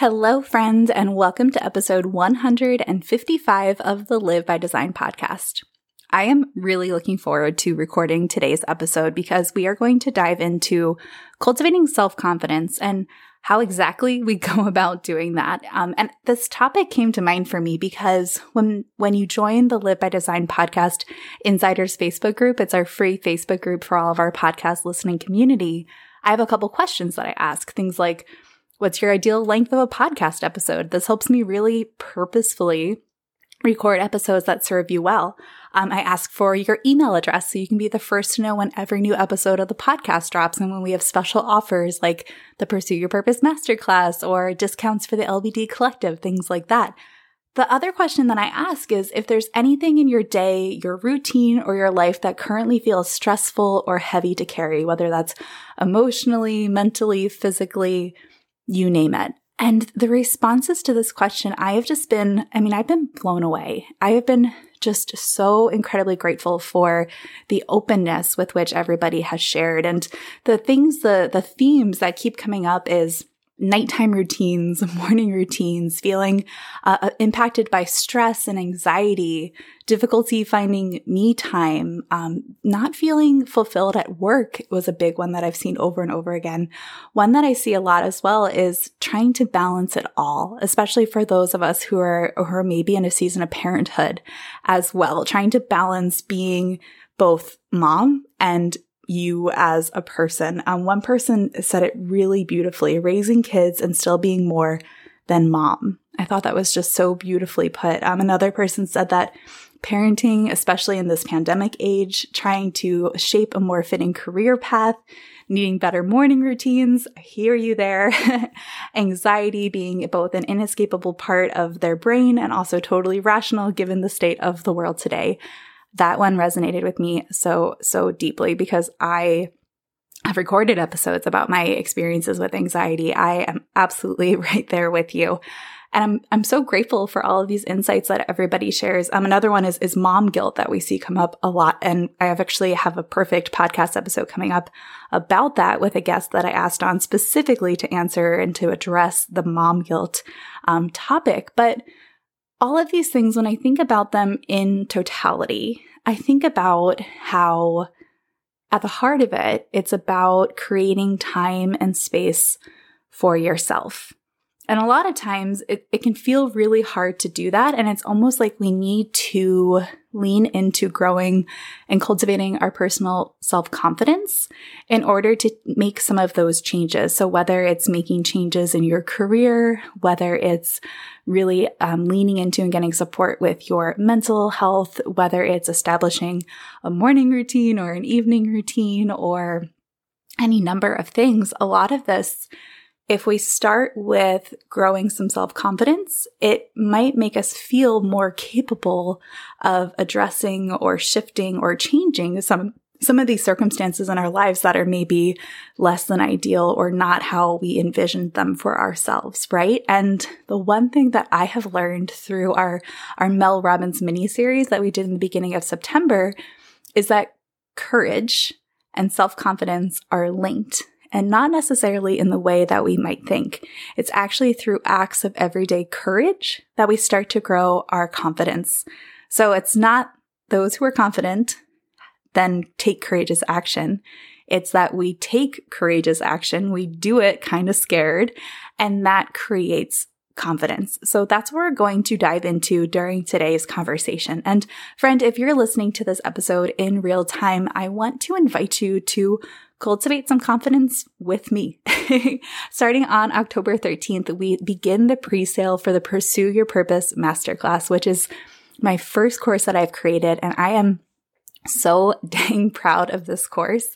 Hello, friends, and welcome to episode 155 of the Live by Design podcast. I am really looking forward to recording today's episode because we are going to dive into cultivating self confidence and how exactly we go about doing that. Um, and this topic came to mind for me because when when you join the Live by Design podcast Insiders Facebook group, it's our free Facebook group for all of our podcast listening community. I have a couple questions that I ask, things like What's your ideal length of a podcast episode? This helps me really purposefully record episodes that serve you well. Um, I ask for your email address so you can be the first to know when every new episode of the podcast drops and when we have special offers like the Pursue Your Purpose Masterclass or discounts for the LBD Collective, things like that. The other question that I ask is if there's anything in your day, your routine, or your life that currently feels stressful or heavy to carry, whether that's emotionally, mentally, physically, you name it. And the responses to this question, I have just been, I mean, I've been blown away. I have been just so incredibly grateful for the openness with which everybody has shared. And the things, the, the themes that keep coming up is nighttime routines, morning routines, feeling uh, uh, impacted by stress and anxiety, difficulty finding me time, um, not feeling fulfilled at work was a big one that I've seen over and over again. One that I see a lot as well is trying to balance it all, especially for those of us who are, who are maybe in a season of parenthood as well, trying to balance being both mom and you as a person. Um, one person said it really beautifully raising kids and still being more than mom. I thought that was just so beautifully put. Um, another person said that parenting, especially in this pandemic age, trying to shape a more fitting career path, needing better morning routines. I hear you there. Anxiety being both an inescapable part of their brain and also totally rational given the state of the world today that one resonated with me so, so deeply because I have recorded episodes about my experiences with anxiety. I am absolutely right there with you. And I'm, I'm so grateful for all of these insights that everybody shares. Um, another one is, is mom guilt that we see come up a lot. And I have actually have a perfect podcast episode coming up about that with a guest that I asked on specifically to answer and to address the mom guilt, um, topic. But all of these things, when I think about them in totality, I think about how at the heart of it, it's about creating time and space for yourself. And a lot of times it, it can feel really hard to do that. And it's almost like we need to lean into growing and cultivating our personal self confidence in order to make some of those changes. So whether it's making changes in your career, whether it's really um, leaning into and getting support with your mental health, whether it's establishing a morning routine or an evening routine or any number of things, a lot of this if we start with growing some self confidence, it might make us feel more capable of addressing or shifting or changing some some of these circumstances in our lives that are maybe less than ideal or not how we envisioned them for ourselves, right? And the one thing that I have learned through our, our Mel Robbins mini series that we did in the beginning of September is that courage and self confidence are linked and not necessarily in the way that we might think. It's actually through acts of everyday courage that we start to grow our confidence. So it's not those who are confident then take courageous action. It's that we take courageous action, we do it kind of scared, and that creates confidence. So that's what we're going to dive into during today's conversation. And friend, if you're listening to this episode in real time, I want to invite you to cultivate some confidence with me. Starting on October 13th, we begin the pre-sale for the Pursue Your Purpose Masterclass, which is my first course that I've created. And I am so dang proud of this course.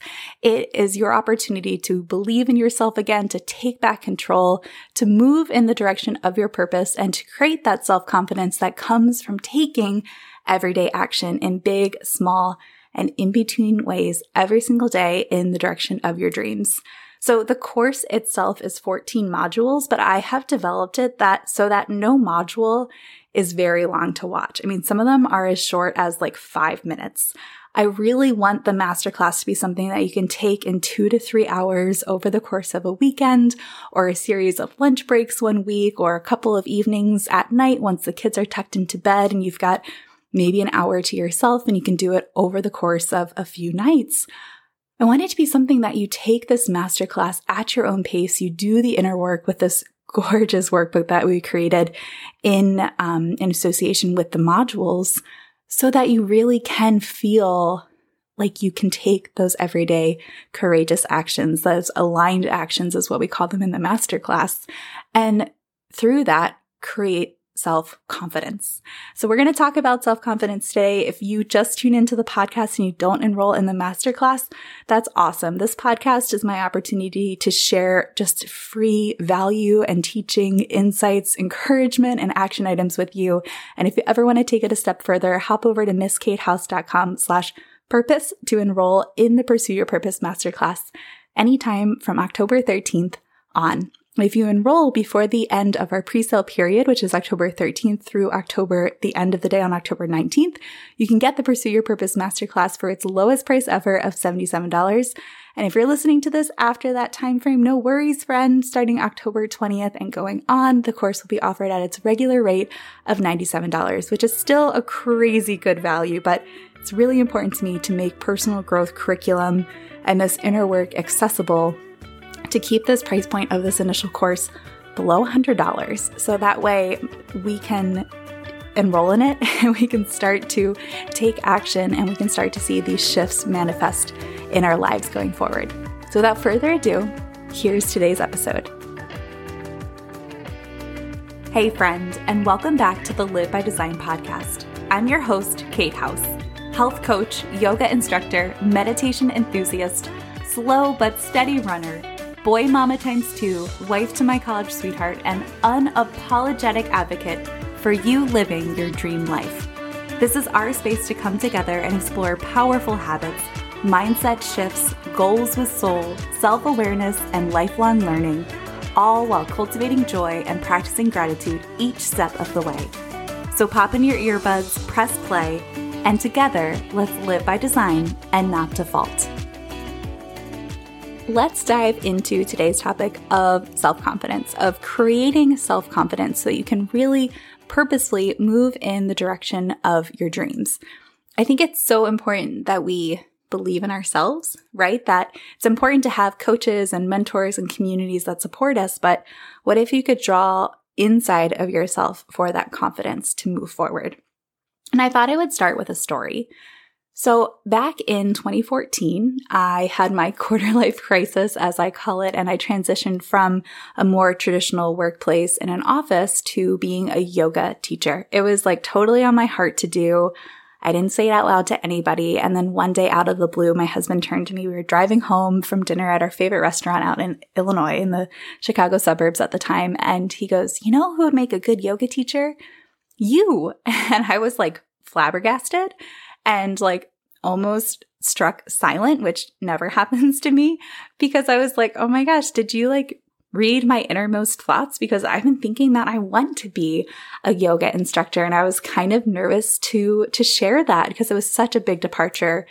It is your opportunity to believe in yourself again, to take back control, to move in the direction of your purpose, and to create that self confidence that comes from taking everyday action in big, small, and in between ways every single day in the direction of your dreams. So the course itself is 14 modules, but I have developed it that so that no module is very long to watch. I mean, some of them are as short as like five minutes. I really want the masterclass to be something that you can take in two to three hours over the course of a weekend or a series of lunch breaks one week or a couple of evenings at night once the kids are tucked into bed and you've got maybe an hour to yourself and you can do it over the course of a few nights. I want it to be something that you take this masterclass at your own pace. You do the inner work with this gorgeous workbook that we created in, um, in association with the modules so that you really can feel like you can take those everyday courageous actions, those aligned actions is what we call them in the masterclass. And through that, create self confidence. So we're going to talk about self confidence today. If you just tune into the podcast and you don't enroll in the masterclass, that's awesome. This podcast is my opportunity to share just free value and teaching insights, encouragement and action items with you. And if you ever want to take it a step further, hop over to mskatehouse.com slash purpose to enroll in the Pursue Your Purpose Masterclass anytime from October 13th on. If you enroll before the end of our pre-sale period, which is October 13th through October, the end of the day on October 19th, you can get the Pursue Your Purpose Masterclass for its lowest price ever of $77. And if you're listening to this after that time frame, no worries, friend. Starting October 20th and going on, the course will be offered at its regular rate of $97, which is still a crazy good value, but it's really important to me to make personal growth curriculum and this inner work accessible to keep this price point of this initial course below $100. So that way we can enroll in it and we can start to take action and we can start to see these shifts manifest in our lives going forward. So without further ado, here's today's episode. Hey, friend, and welcome back to the Live by Design podcast. I'm your host, Kate House, health coach, yoga instructor, meditation enthusiast, slow but steady runner boy mama times two, wife to my college sweetheart, and unapologetic advocate for you living your dream life. This is our space to come together and explore powerful habits, mindset shifts, goals with soul, self awareness, and lifelong learning, all while cultivating joy and practicing gratitude each step of the way. So pop in your earbuds, press play, and together let's live by design and not default let's dive into today's topic of self confidence, of creating self confidence so you can really purposely move in the direction of your dreams. I think it's so important that we believe in ourselves, right? That it's important to have coaches and mentors and communities that support us. But what if you could draw inside of yourself for that confidence to move forward? And I thought I would start with a story. So back in 2014, I had my quarter life crisis, as I call it, and I transitioned from a more traditional workplace in an office to being a yoga teacher. It was like totally on my heart to do. I didn't say it out loud to anybody. And then one day out of the blue, my husband turned to me. We were driving home from dinner at our favorite restaurant out in Illinois in the Chicago suburbs at the time. And he goes, you know who would make a good yoga teacher? You. And I was like flabbergasted and like almost struck silent, which never happens to me because I was like, oh my gosh, did you like read my innermost thoughts? Because I've been thinking that I want to be a yoga instructor and I was kind of nervous to, to share that because it was such a big departure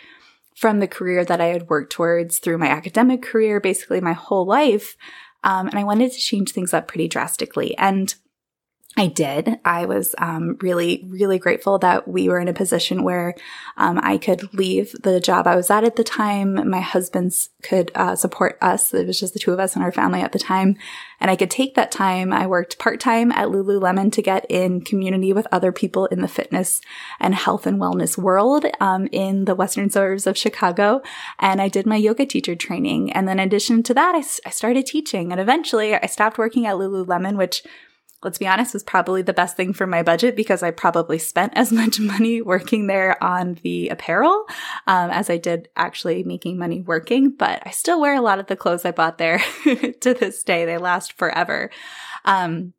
from the career that I had worked towards through my academic career, basically my whole life. Um, and I wanted to change things up pretty drastically. And I did. I was um, really, really grateful that we were in a position where um, I could leave the job I was at at the time. My husband's could uh, support us. It was just the two of us and our family at the time. And I could take that time. I worked part time at Lululemon to get in community with other people in the fitness and health and wellness world um, in the western suburbs of Chicago. And I did my yoga teacher training. And then in addition to that, I, I started teaching. And eventually I stopped working at Lululemon, which let's be honest, was probably the best thing for my budget because I probably spent as much money working there on the apparel um, as I did actually making money working. But I still wear a lot of the clothes I bought there to this day. They last forever. Um,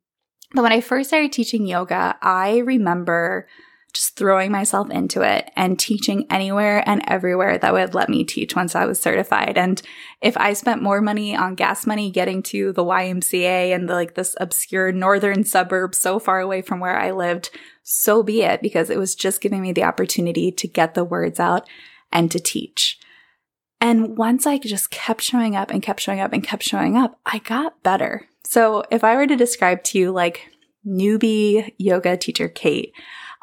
but when I first started teaching yoga, I remember just throwing myself into it and teaching anywhere and everywhere that would let me teach once I was certified. And if I spent more money on gas money getting to the YMCA and the, like this obscure northern suburb so far away from where I lived, so be it, because it was just giving me the opportunity to get the words out and to teach. And once I just kept showing up and kept showing up and kept showing up, I got better. So if I were to describe to you like newbie yoga teacher Kate,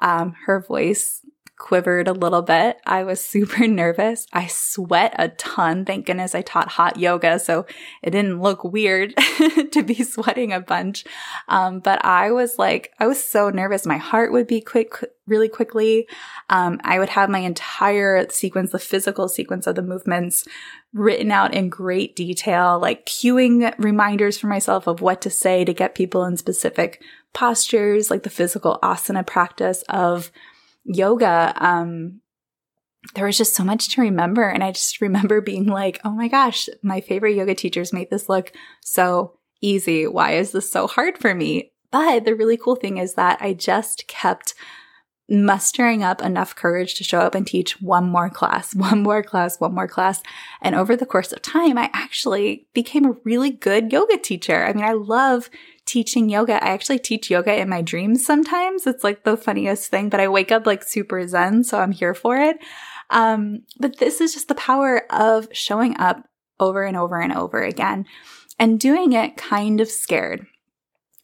um, her voice quivered a little bit. I was super nervous. I sweat a ton. Thank goodness I taught hot yoga, so it didn't look weird to be sweating a bunch. Um, but I was like, I was so nervous. My heart would be quick, really quickly. Um, I would have my entire sequence, the physical sequence of the movements written out in great detail, like cueing reminders for myself of what to say to get people in specific postures, like the physical asana practice of yoga, um, there was just so much to remember. And I just remember being like, oh my gosh, my favorite yoga teachers made this look so easy. Why is this so hard for me? But the really cool thing is that I just kept mustering up enough courage to show up and teach one more class, one more class, one more class. And over the course of time, I actually became a really good yoga teacher. I mean, I love teaching yoga. I actually teach yoga in my dreams sometimes. It's like the funniest thing, but I wake up like super zen, so I'm here for it. Um, but this is just the power of showing up over and over and over again and doing it kind of scared.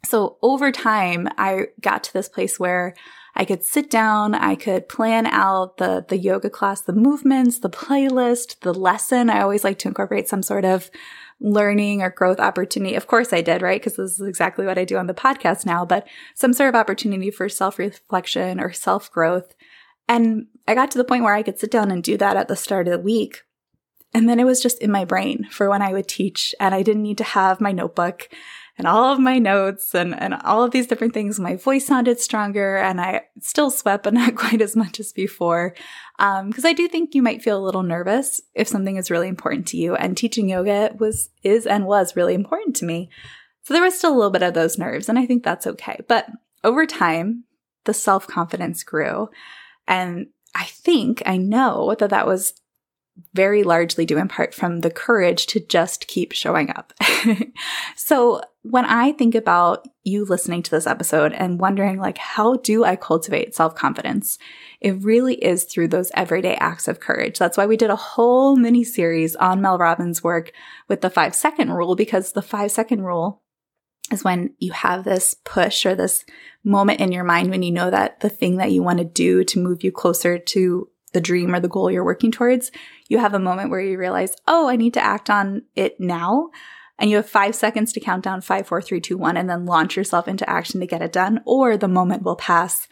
So over time, I got to this place where I could sit down, I could plan out the, the yoga class, the movements, the playlist, the lesson. I always like to incorporate some sort of learning or growth opportunity. Of course I did, right? Because this is exactly what I do on the podcast now, but some sort of opportunity for self reflection or self growth. And I got to the point where I could sit down and do that at the start of the week. And then it was just in my brain for when I would teach, and I didn't need to have my notebook and all of my notes and, and all of these different things. My voice sounded stronger and I still sweat, but not quite as much as before. Um, cause I do think you might feel a little nervous if something is really important to you and teaching yoga was, is and was really important to me. So there was still a little bit of those nerves and I think that's okay. But over time, the self confidence grew and I think I know that that was very largely due in part from the courage to just keep showing up. so when I think about you listening to this episode and wondering like, how do I cultivate self-confidence? It really is through those everyday acts of courage. That's why we did a whole mini series on Mel Robbins' work with the five second rule, because the five second rule is when you have this push or this moment in your mind when you know that the thing that you want to do to move you closer to the dream or the goal you're working towards, you have a moment where you realize, oh, I need to act on it now. And you have five seconds to count down five, four, three, two, one, and then launch yourself into action to get it done. Or the moment will pass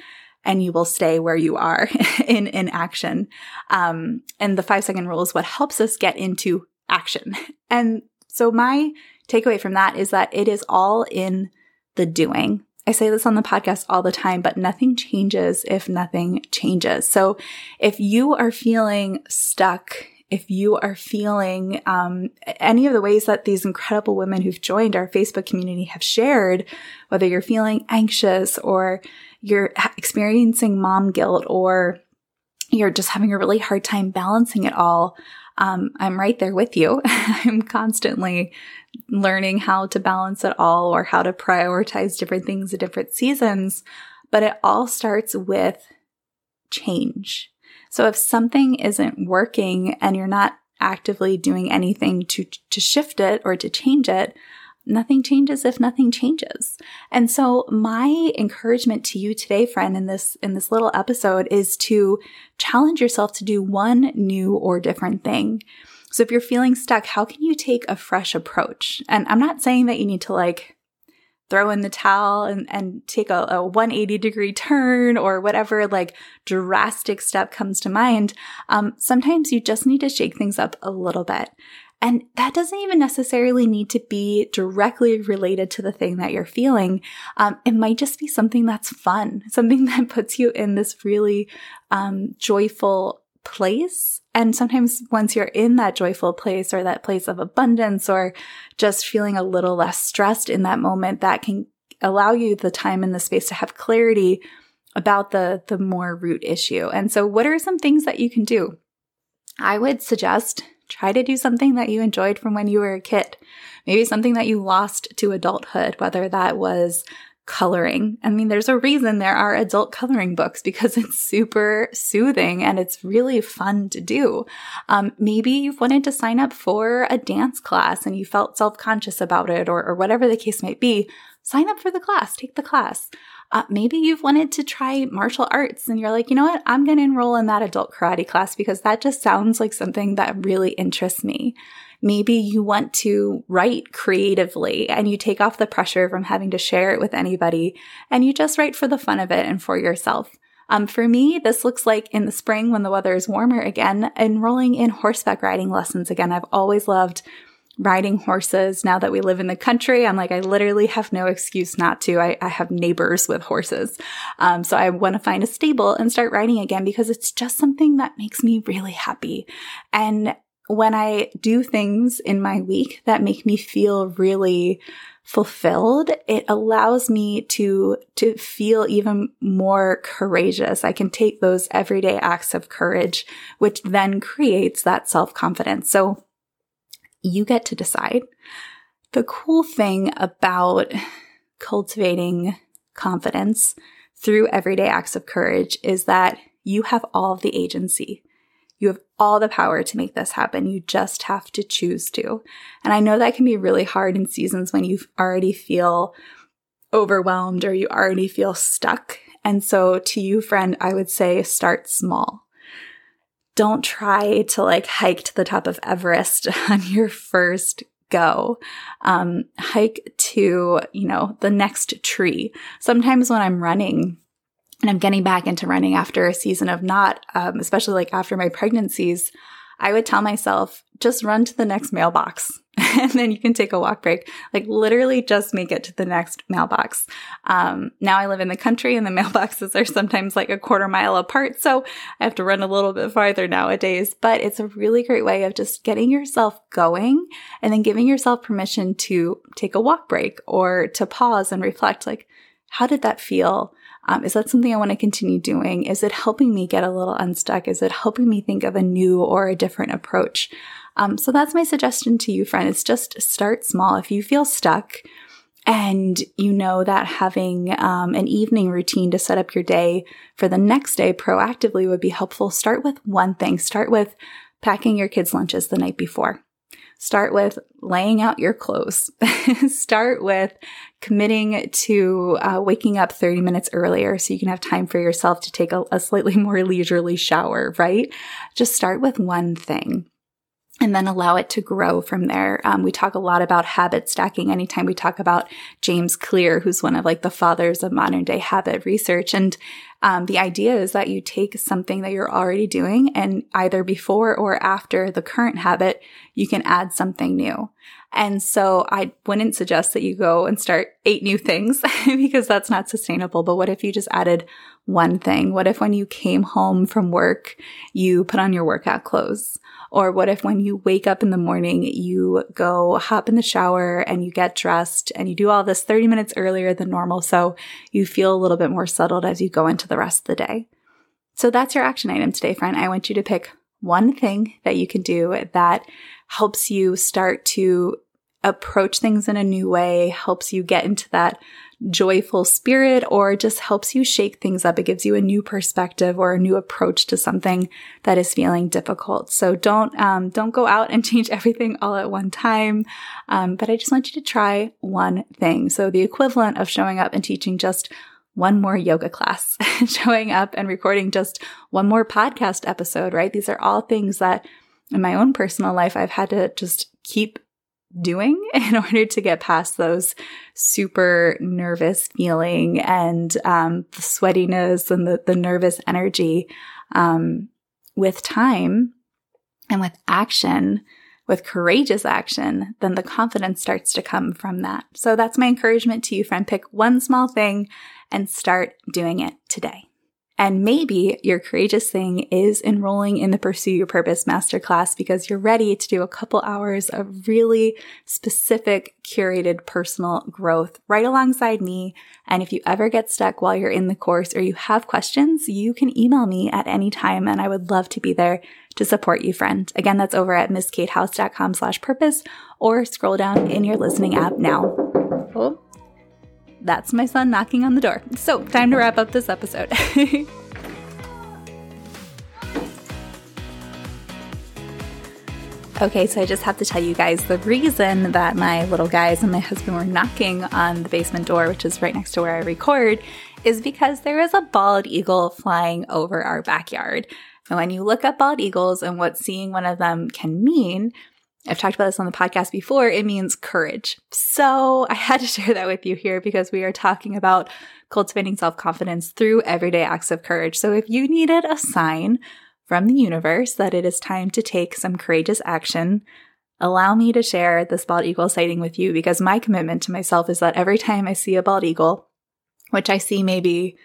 and you will stay where you are in, in action. Um, and the five second rule is what helps us get into action. And so my takeaway from that is that it is all in the doing. I say this on the podcast all the time, but nothing changes if nothing changes. So if you are feeling stuck, if you are feeling um, any of the ways that these incredible women who've joined our Facebook community have shared, whether you're feeling anxious or you're experiencing mom guilt or you're just having a really hard time balancing it all, um, I'm right there with you. I'm constantly learning how to balance it all or how to prioritize different things at different seasons. But it all starts with change. So if something isn't working and you're not actively doing anything to, to shift it or to change it, nothing changes if nothing changes. And so my encouragement to you today, friend, in this, in this little episode is to challenge yourself to do one new or different thing. So if you're feeling stuck, how can you take a fresh approach? And I'm not saying that you need to like throw in the towel and, and take a, a 180 degree turn or whatever like drastic step comes to mind. Um, sometimes you just need to shake things up a little bit. And that doesn't even necessarily need to be directly related to the thing that you're feeling. Um, it might just be something that's fun, something that puts you in this really um, joyful place. And sometimes once you're in that joyful place or that place of abundance or just feeling a little less stressed in that moment, that can allow you the time and the space to have clarity about the, the more root issue. And so what are some things that you can do? I would suggest Try to do something that you enjoyed from when you were a kid. Maybe something that you lost to adulthood, whether that was coloring. I mean, there's a reason there are adult coloring books because it's super soothing and it's really fun to do. Um, maybe you've wanted to sign up for a dance class and you felt self conscious about it or, or whatever the case might be. Sign up for the class, take the class. Uh, maybe you've wanted to try martial arts and you're like, you know what? I'm going to enroll in that adult karate class because that just sounds like something that really interests me. Maybe you want to write creatively and you take off the pressure from having to share it with anybody and you just write for the fun of it and for yourself. Um, for me, this looks like in the spring when the weather is warmer again, enrolling in horseback riding lessons again. I've always loved riding horses now that we live in the country. I'm like, I literally have no excuse not to. I, I have neighbors with horses. Um, so I want to find a stable and start riding again because it's just something that makes me really happy. And when I do things in my week that make me feel really fulfilled, it allows me to, to feel even more courageous. I can take those everyday acts of courage, which then creates that self confidence. So you get to decide. The cool thing about cultivating confidence through everyday acts of courage is that you have all of the agency. You have all the power to make this happen. You just have to choose to. And I know that can be really hard in seasons when you already feel overwhelmed or you already feel stuck. And so to you, friend, I would say start small. Don't try to like hike to the top of Everest on your first go. Um, hike to, you know, the next tree. Sometimes when I'm running, and I'm getting back into running after a season of not, um, especially like after my pregnancies, I would tell myself, just run to the next mailbox and then you can take a walk break. Like literally just make it to the next mailbox. Um, now I live in the country and the mailboxes are sometimes like a quarter mile apart. So I have to run a little bit farther nowadays, but it's a really great way of just getting yourself going and then giving yourself permission to take a walk break or to pause and reflect like, how did that feel? Um, is that something I want to continue doing? Is it helping me get a little unstuck? Is it helping me think of a new or a different approach? Um, so that's my suggestion to you, friend. It's just start small. If you feel stuck, and you know that having um, an evening routine to set up your day for the next day proactively would be helpful. Start with one thing. Start with packing your kids' lunches the night before. Start with laying out your clothes. Start with committing to uh, waking up 30 minutes earlier so you can have time for yourself to take a, a slightly more leisurely shower, right? Just start with one thing and then allow it to grow from there. Um, we talk a lot about habit stacking anytime we talk about James Clear, who's one of like the fathers of modern day habit research. And um, the idea is that you take something that you're already doing and either before or after the current habit, you can add something new. And so I wouldn't suggest that you go and start eight new things because that's not sustainable. But what if you just added one thing? What if when you came home from work, you put on your workout clothes? Or what if when you wake up in the morning, you go hop in the shower and you get dressed and you do all this 30 minutes earlier than normal so you feel a little bit more settled as you go into the rest of the day? So that's your action item today, friend. I want you to pick one thing that you can do that helps you start to approach things in a new way, helps you get into that joyful spirit, or just helps you shake things up. It gives you a new perspective or a new approach to something that is feeling difficult. So don't um, don't go out and change everything all at one time. Um, but I just want you to try one thing. So the equivalent of showing up and teaching just one more yoga class, showing up and recording just one more podcast episode, right? These are all things that in my own personal life I've had to just keep doing in order to get past those super nervous feeling and um, the sweatiness and the, the nervous energy um, with time and with action with courageous action then the confidence starts to come from that. So that's my encouragement to you friend. Pick one small thing and start doing it today and maybe your courageous thing is enrolling in the Pursue Your Purpose Masterclass because you're ready to do a couple hours of really specific, curated personal growth right alongside me. And if you ever get stuck while you're in the course or you have questions, you can email me at any time and I would love to be there to support you, friend. Again, that's over at mskatehouse.com slash purpose or scroll down in your listening app now. Oh that's my son knocking on the door. So, time to wrap up this episode. Okay, so I just have to tell you guys the reason that my little guys and my husband were knocking on the basement door, which is right next to where I record, is because there is a bald eagle flying over our backyard. And when you look up bald eagles and what seeing one of them can mean, I've talked about this on the podcast before, it means courage. So I had to share that with you here because we are talking about cultivating self confidence through everyday acts of courage. So if you needed a sign from the universe that it is time to take some courageous action, allow me to share this bald eagle sighting with you because my commitment to myself is that every time I see a bald eagle, which I see maybe,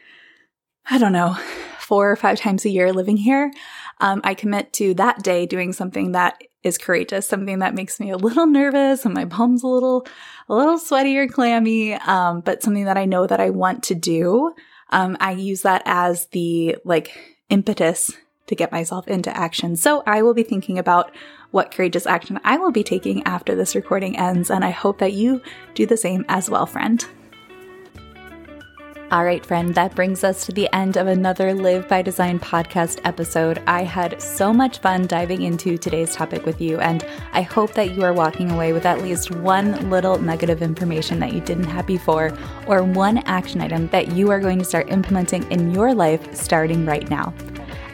I don't know, four or five times a year living here, um, I commit to that day doing something that is courageous, something that makes me a little nervous and my palms a little, a little sweaty or clammy, um, but something that I know that I want to do. Um, I use that as the like impetus to get myself into action. So I will be thinking about what courageous action I will be taking after this recording ends, and I hope that you do the same as well, friend. All right, friend, that brings us to the end of another Live by Design podcast episode. I had so much fun diving into today's topic with you, and I hope that you are walking away with at least one little nugget of information that you didn't have before, or one action item that you are going to start implementing in your life starting right now.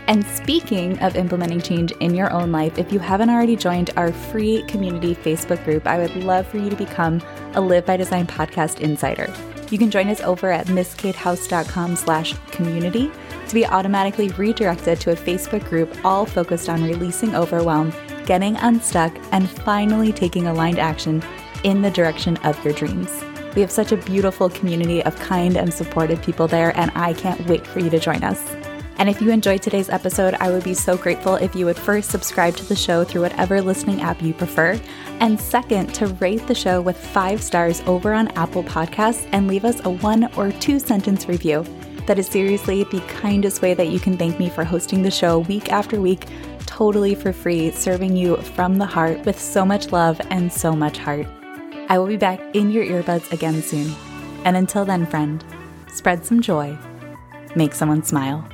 And speaking of implementing change in your own life, if you haven't already joined our free community Facebook group, I would love for you to become a Live by Design podcast insider. You can join us over at mskatehouse.com slash community to be automatically redirected to a Facebook group all focused on releasing overwhelm, getting unstuck, and finally taking aligned action in the direction of your dreams. We have such a beautiful community of kind and supportive people there, and I can't wait for you to join us. And if you enjoyed today's episode, I would be so grateful if you would first subscribe to the show through whatever listening app you prefer, and second, to rate the show with five stars over on Apple Podcasts and leave us a one or two sentence review. That is seriously the kindest way that you can thank me for hosting the show week after week, totally for free, serving you from the heart with so much love and so much heart. I will be back in your earbuds again soon. And until then, friend, spread some joy, make someone smile.